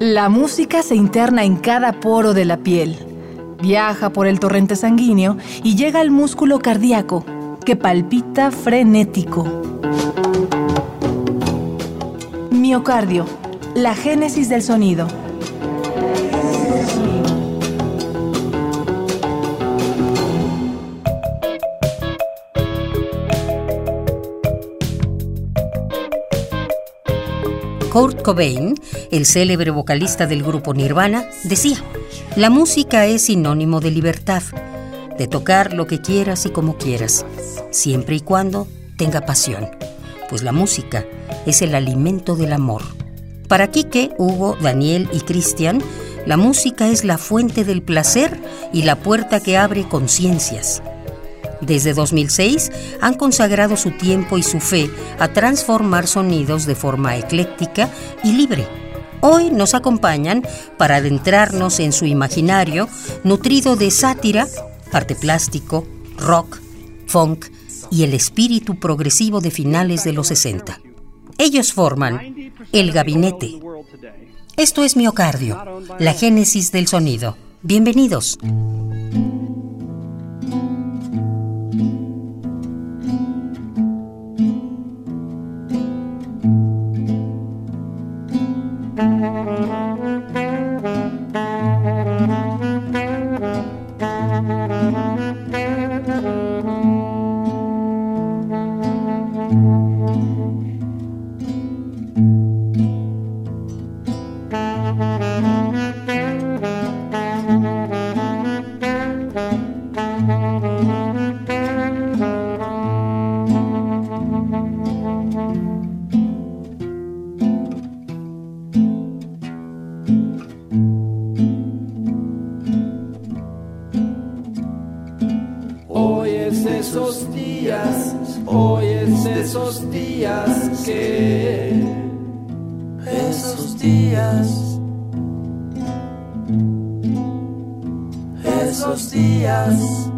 La música se interna en cada poro de la piel, viaja por el torrente sanguíneo y llega al músculo cardíaco, que palpita frenético. Miocardio, la génesis del sonido. Kurt Cobain, el célebre vocalista del grupo Nirvana, decía, la música es sinónimo de libertad, de tocar lo que quieras y como quieras, siempre y cuando tenga pasión, pues la música es el alimento del amor. Para Quique, Hugo, Daniel y Cristian, la música es la fuente del placer y la puerta que abre conciencias. Desde 2006 han consagrado su tiempo y su fe a transformar sonidos de forma ecléctica y libre. Hoy nos acompañan para adentrarnos en su imaginario nutrido de sátira, arte plástico, rock, funk y el espíritu progresivo de finales de los 60. Ellos forman El Gabinete. Esto es Miocardio, la génesis del sonido. Bienvenidos. esos días.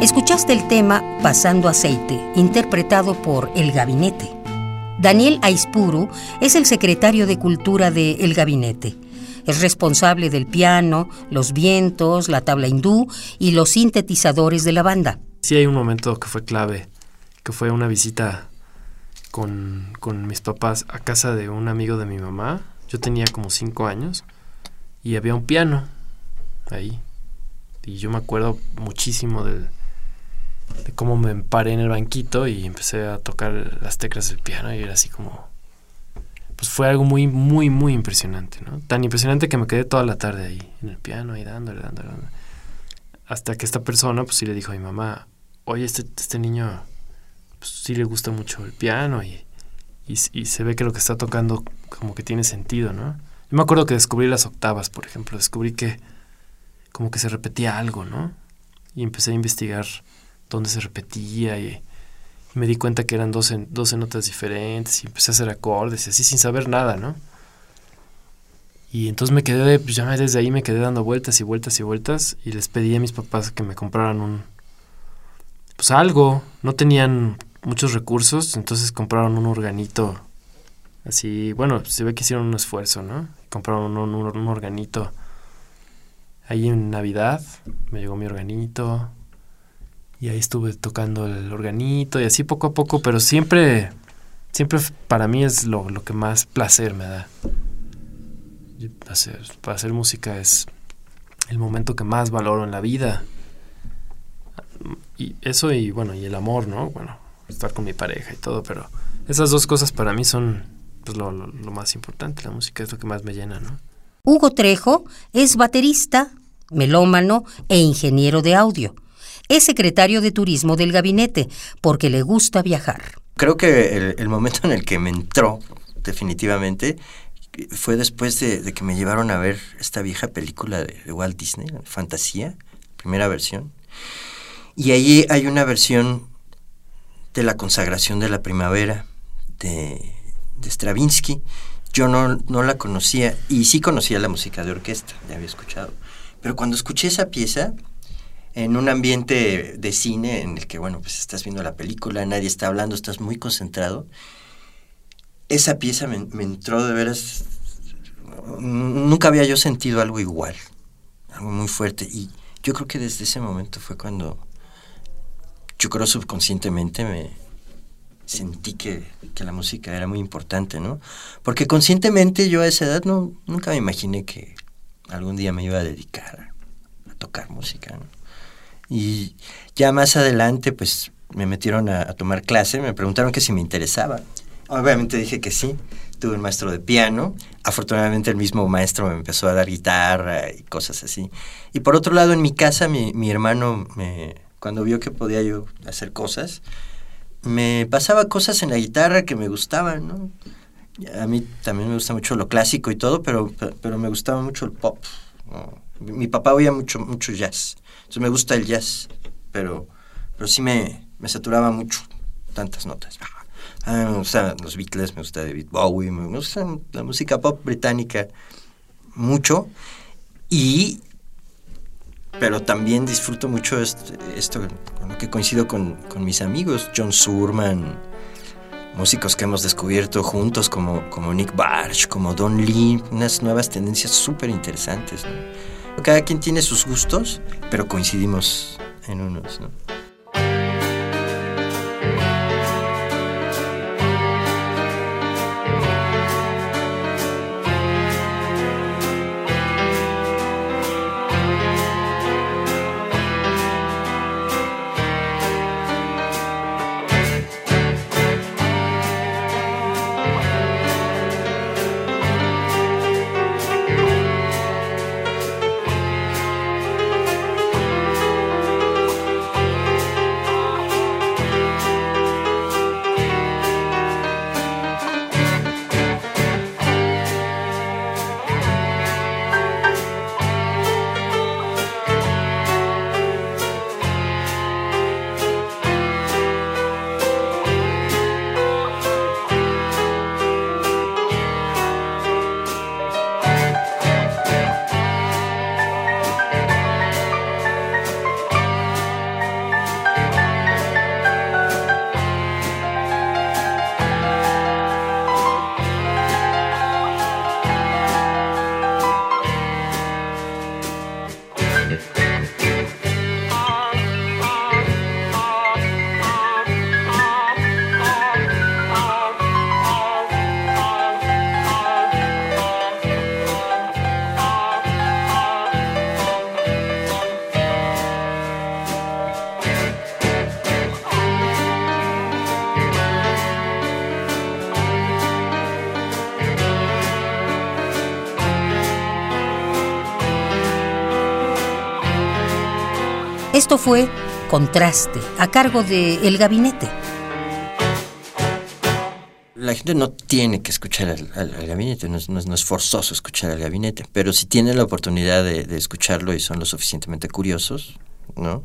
Escuchaste el tema Pasando Aceite, interpretado por El Gabinete. Daniel Aispuru es el secretario de Cultura de El Gabinete. Es responsable del piano, los vientos, la tabla hindú y los sintetizadores de la banda. Sí hay un momento que fue clave, que fue una visita con, con mis papás a casa de un amigo de mi mamá. Yo tenía como cinco años y había un piano ahí. Y yo me acuerdo muchísimo de cómo me paré en el banquito y empecé a tocar las teclas del piano y era así como pues fue algo muy muy muy impresionante no tan impresionante que me quedé toda la tarde ahí en el piano ahí dándole dándole, hasta que esta persona pues sí le dijo a mi mamá oye este este niño pues sí le gusta mucho el piano y, y, y se ve que lo que está tocando como que tiene sentido no yo me acuerdo que descubrí las octavas por ejemplo descubrí que como que se repetía algo no y empecé a investigar dónde se repetía y, me di cuenta que eran 12, 12 notas diferentes y empecé a hacer acordes y así sin saber nada, ¿no? Y entonces me quedé, pues ya desde ahí me quedé dando vueltas y vueltas y vueltas y les pedí a mis papás que me compraran un, pues algo. No tenían muchos recursos, entonces compraron un organito. Así, bueno, se ve que hicieron un esfuerzo, ¿no? Compraron un, un organito ahí en Navidad. Me llegó mi organito. Y ahí estuve tocando el organito y así poco a poco, pero siempre, siempre para mí es lo, lo que más placer me da hacer, para hacer música es el momento que más valoro en la vida. Y eso y bueno, y el amor, ¿no? Bueno, estar con mi pareja y todo, pero esas dos cosas para mí son pues, lo, lo más importante. La música es lo que más me llena, ¿no? Hugo Trejo es baterista, melómano e ingeniero de audio. Es secretario de turismo del gabinete porque le gusta viajar. Creo que el, momento en el que me entró definitivamente fue después de, que me llevaron a ver esta vieja película de, Walt Disney, Fantasía, primera versión. Y allí hay una versión de la consagración de la primavera de, Stravinsky. Yo no, no, la conocía y sí conocía la música de orquesta, ya había escuchado. Pero cuando escuché esa pieza, en un ambiente de cine en el que, bueno, pues estás viendo la película, nadie está hablando, estás muy concentrado, esa pieza me, entró de veras. Nunca había yo sentido algo igual, algo muy fuerte. Y yo creo que desde ese momento fue cuando yo creo subconscientemente me sentí que, la música era muy importante, ¿no? Porque conscientemente yo a esa edad no, nunca me imaginé que algún día me iba a dedicar a, tocar música, ¿no? Y ya más adelante, pues me metieron a, tomar clase, me preguntaron que si me interesaba. Obviamente dije que sí. Tuve un maestro de piano. Afortunadamente el mismo maestro me empezó a dar guitarra y cosas así. Y por otro lado, en mi casa, mi, mi hermano, me, cuando vio que podía yo hacer cosas, me pasaba cosas en la guitarra que me gustaban, ¿no? A mí también me gusta mucho lo clásico y todo, pero, pero me gustaba mucho el pop. Mi papá oía mucho, mucho jazz. Me gusta el jazz, pero, pero sí me, me saturaba mucho tantas notas. Ah, me gustan los Beatles, me gusta David Bowie, me gusta la música pop británica mucho. Y pero también disfruto mucho esto, con lo que coincido con, mis amigos, John Surman, músicos que hemos descubierto juntos como, como Nick Barsh, como Don Lee, unas nuevas tendencias súper interesantes. Cada quien tiene sus gustos, pero coincidimos en unos. ¿no? Esto fue Contraste, a cargo de El Gabinete. La gente no tiene que escuchar al, gabinete, no es, forzoso escuchar al gabinete, pero si tiene la oportunidad de, escucharlo y son lo suficientemente curiosos, ¿no?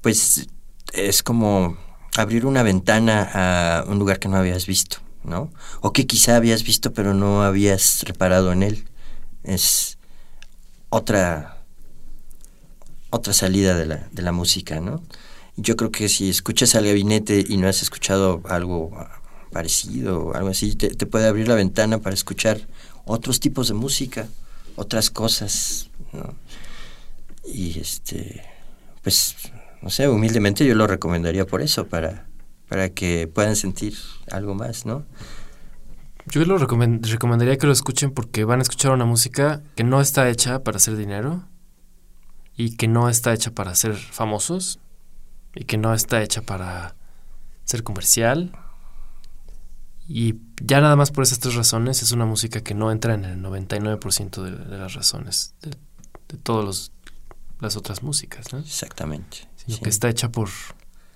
Pues es como abrir una ventana a un lugar que no habías visto, ¿no? O que quizá habías visto pero no habías reparado en él. Es otra otra salida de la, de la música, ¿no? Yo creo que si escuchas al gabinete y no has escuchado algo parecido o algo así, te puede abrir la ventana para escuchar otros tipos de música, otras cosas, ¿no? Y este, pues, no sé, humildemente yo lo recomendaría por eso, para, para que puedan sentir algo más, ¿no? Yo lo recomendaría que lo escuchen porque van a escuchar una música que no está hecha para hacer dinero y que no está hecha para ser famosos y que no está hecha para ser comercial. Y ya nada más por esas tres razones es una música que no entra en el 99% de, de, las razones de, de todas las otras músicas, ¿no? Exactamente. Sino sí. que está hecha por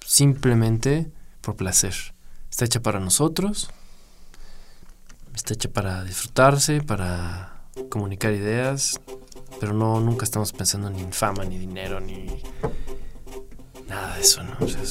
simplemente por placer. Está hecha para nosotros, está hecha para disfrutarse, para comunicar ideas, pero no nunca estamos pensando en fama, ni dinero, ni nada de eso, ¿no? O sea,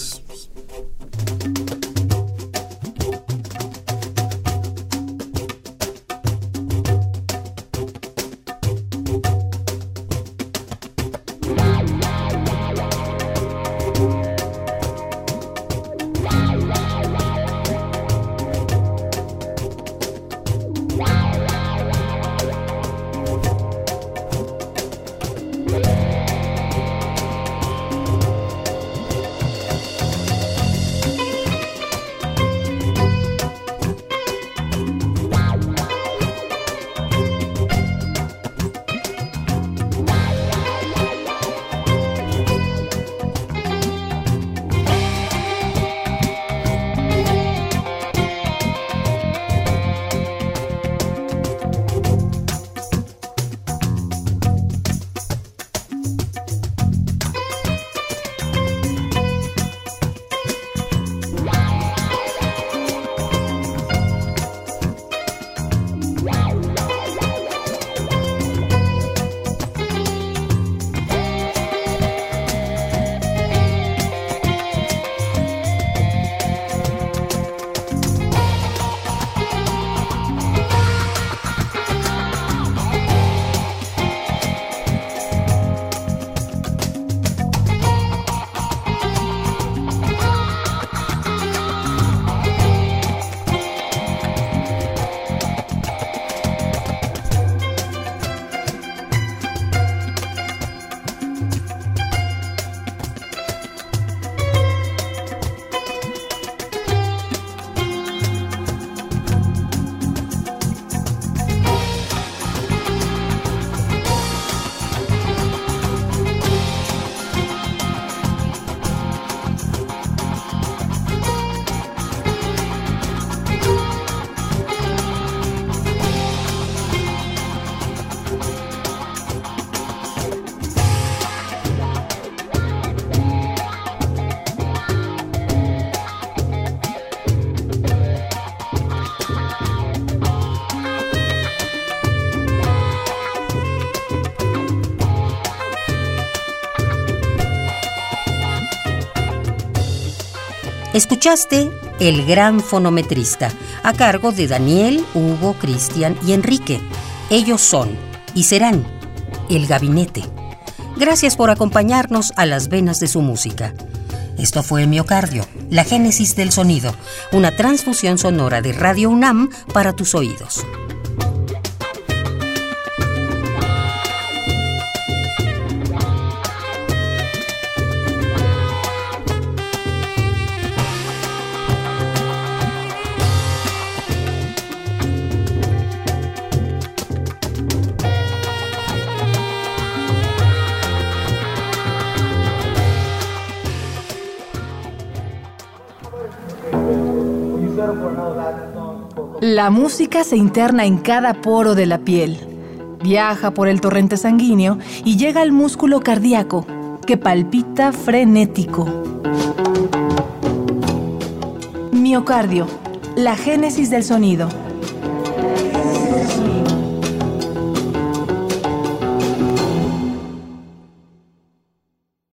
Escuchaste El Gran Fonometrista, a cargo de Daniel, Hugo, Cristian y Enrique. Ellos son y serán El Gabinete. Gracias por acompañarnos a las venas de su música. Esto fue Miocardio, la génesis del sonido, una transfusión sonora de Radio UNAM para tus oídos. La música se interna en cada poro de la piel, viaja por el torrente sanguíneo y llega al músculo cardíaco, que palpita frenético. Miocardio, la génesis del sonido.